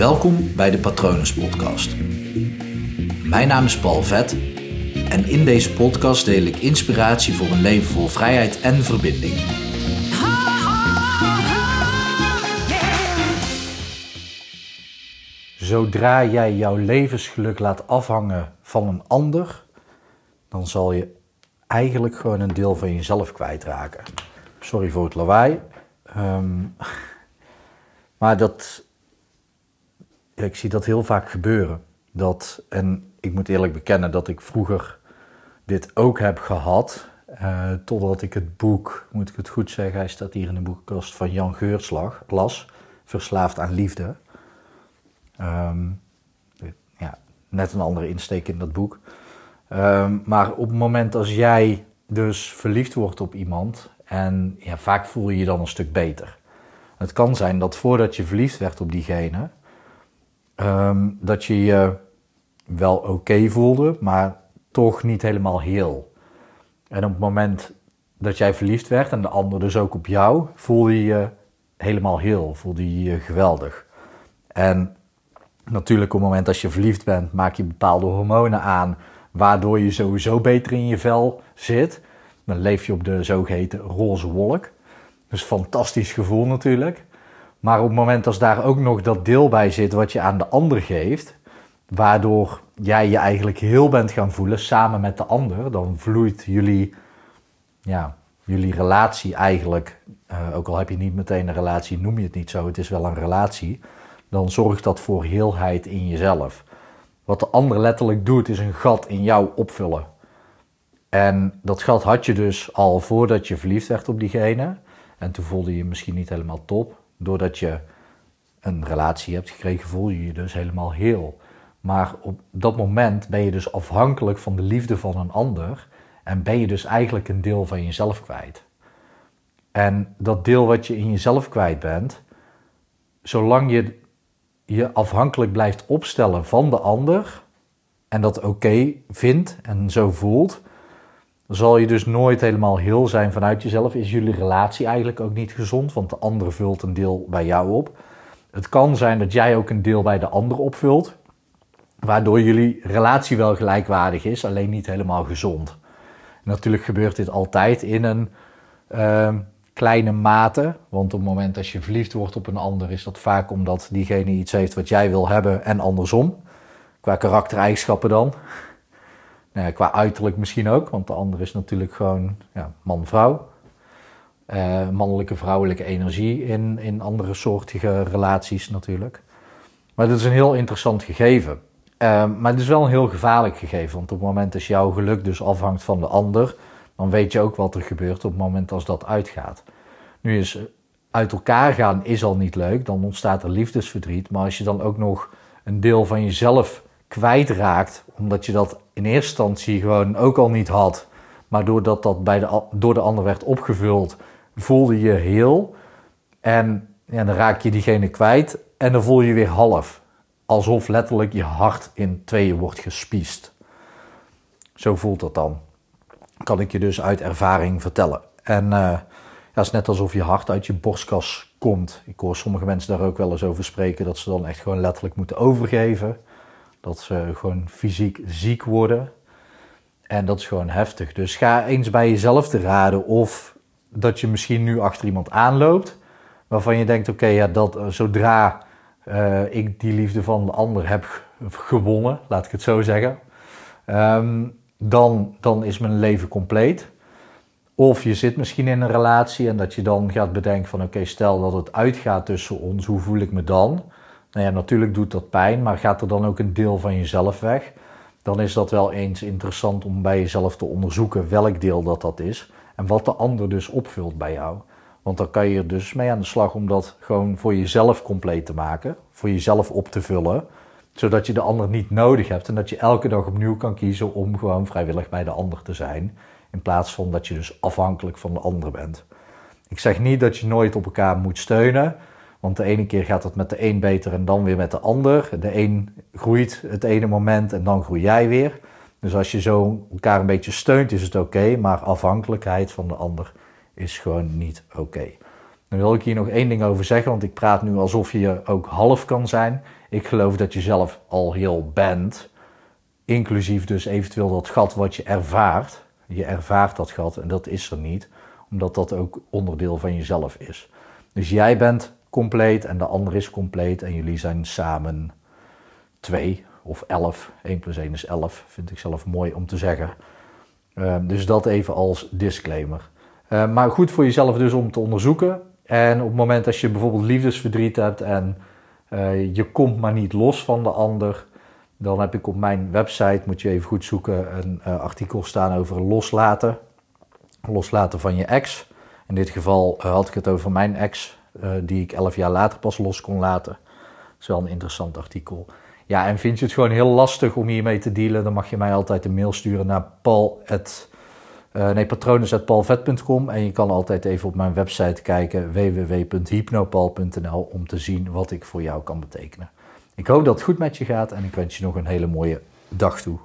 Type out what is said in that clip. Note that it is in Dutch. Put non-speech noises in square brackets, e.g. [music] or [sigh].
Welkom bij de Patronus Podcast. Mijn naam is Paul Vet en in deze podcast deel ik inspiratie voor een leven vol vrijheid en verbinding. Zodra jij jouw levensgeluk laat afhangen van een ander, dan zal je eigenlijk gewoon een deel van jezelf kwijtraken. Sorry voor het lawaai. Ehm, [laughs] maar dat, ik zie dat heel vaak gebeuren. Dat, en ik moet eerlijk bekennen dat ik vroeger dit ook heb gehad. Uh, totdat ik het boek, moet ik het goed zeggen, hij staat hier in de boekenkast van Jan Geurtslag, las. Verslaafd aan liefde. Ehm, ja, net een andere insteek in dat boek. Ehm, maar op het moment als jij dus verliefd wordt op iemand en ja, vaak voel je je dan een stuk beter. Het kan zijn dat voordat je verliefd werd op diegene, ehm, dat je je wel oké voelde, maar toch niet helemaal heel. En op het moment dat jij verliefd werd en de ander dus ook op jou, voelde je je helemaal heel, voelde je je geweldig. En natuurlijk op het moment dat je verliefd bent, maak je bepaalde hormonen aan, waardoor je sowieso beter in je vel zit. Dan leef je op de zogeheten roze wolk. Dus fantastisch gevoel natuurlijk. Maar op het moment als daar ook nog dat deel bij zit wat je aan de ander geeft, waardoor jij je eigenlijk heel bent gaan voelen samen met de ander, dan vloeit jullie, ja, jullie relatie eigenlijk, uh, ook al heb je niet meteen een relatie, noem je het niet zo, het is wel een relatie, dan zorgt dat voor heelheid in jezelf. Wat de ander letterlijk doet, is een gat in jou opvullen. En dat gat had je dus al voordat je verliefd werd op diegene. En toen voelde je misschien niet helemaal top. Doordat je een relatie hebt gekregen, voel je je dus helemaal heel. Maar op dat moment ben je dus afhankelijk van de liefde van een ander. En ben je dus eigenlijk een deel van jezelf kwijt. En dat deel wat je in jezelf kwijt bent, zolang je je afhankelijk blijft opstellen van de ander en dat oké vindt en zo voelt, zal je dus nooit helemaal heel zijn vanuit jezelf. Is jullie relatie eigenlijk ook niet gezond, want de ander vult een deel bij jou op. Het kan zijn dat jij ook een deel bij de ander opvult, waardoor jullie relatie wel gelijkwaardig is, alleen niet helemaal gezond. natuurlijk gebeurt dit altijd in een uh, kleine mate, want op het moment dat je verliefd wordt op een ander, is dat vaak omdat diegene iets heeft wat jij wil hebben en andersom. Qua karaktereigenschappen dan. Nou, qua uiterlijk misschien ook, want de ander is natuurlijk gewoon ja, man-vrouw. Uh, mannelijke, vrouwelijke energie in, in andere soortige relaties natuurlijk. Maar dat is een heel interessant gegeven. Uh, maar het is wel een heel gevaarlijk gegeven, want op het moment dat jouw geluk dus afhangt van de ander, dan weet je ook wat er gebeurt op het moment als dat uitgaat. Nu is uit elkaar gaan is al niet leuk, dan ontstaat er liefdesverdriet. Maar als je dan ook nog een deel van jezelf kwijtraakt, omdat je dat in eerste instantie gewoon ook al niet had, maar doordat dat bij de, door de ander werd opgevuld, voelde je heel. En ja, dan raak je diegene kwijt en dan voel je weer half. Alsof letterlijk je hart in tweeën wordt gespiest. Zo voelt dat dan. Kan ik je dus uit ervaring vertellen. En uh, ja, het is net alsof je hart uit je borstkas komt. Ik hoor sommige mensen daar ook wel eens over spreken dat ze dan echt gewoon letterlijk moeten overgeven. Dat ze gewoon fysiek ziek worden. En dat is gewoon heftig. Dus ga eens bij jezelf te raden of dat je misschien nu achter iemand aanloopt. Waarvan je denkt, oké, ja, dat eh, zodra uh, ik die liefde van de ander heb gewonnen, laat ik het zo zeggen. Um, dan, dan is mijn leven compleet. Of je zit misschien in een relatie en dat je dan gaat bedenken van oké, stel dat het uitgaat tussen ons, hoe voel ik me dan? Nou ja, natuurlijk doet dat pijn, maar gaat er dan ook een deel van jezelf weg? Dan is dat wel eens interessant om bij jezelf te onderzoeken welk deel dat dat is en wat de ander dus opvult bij jou. Want dan kan je er dus mee aan de slag om dat gewoon voor jezelf compleet te maken, voor jezelf op te vullen, zodat je de ander niet nodig hebt en dat je elke dag opnieuw kan kiezen om gewoon vrijwillig bij de ander te zijn, in plaats van dat je dus afhankelijk van de ander bent. Ik zeg niet dat je nooit op elkaar moet steunen, want de ene keer gaat het met de een beter en dan weer met de ander. De een groeit het ene moment en dan groei jij weer. Dus als je zo elkaar een beetje steunt, is het oké. maar afhankelijkheid van de ander is gewoon niet oké. Dan wil ik hier nog één ding over zeggen, want ik praat nu alsof je ook half kan zijn. Ik geloof dat je zelf al heel bent, inclusief dus eventueel dat gat wat je ervaart. Je ervaart dat gat en dat is er niet, omdat dat ook onderdeel van jezelf is. Dus jij bent compleet en de ander is compleet en jullie zijn samen twee of elf. 1 plus 1 is 11, vind ik zelf mooi om te zeggen. Ehm, dus dat even als disclaimer. Ehm, maar goed voor jezelf dus om te onderzoeken. En op het moment dat je bijvoorbeeld liefdesverdriet hebt en uh, je komt maar niet los van de ander, dan heb ik op mijn website, moet je even goed zoeken, een uh, artikel staan over loslaten. Loslaten van je ex. In dit geval uh, had ik het over mijn ex, die ik elf jaar later pas los kon laten. Dat is wel een interessant artikel. Ja, en vind je het gewoon heel lastig om hiermee te dealen, dan mag je mij altijd een mail sturen naar paul uh, nee, en je kan altijd even op mijn website kijken www.hypnopal.nl om te zien wat ik voor jou kan betekenen. Ik hoop dat het goed met je gaat en ik wens je nog een hele mooie dag toe.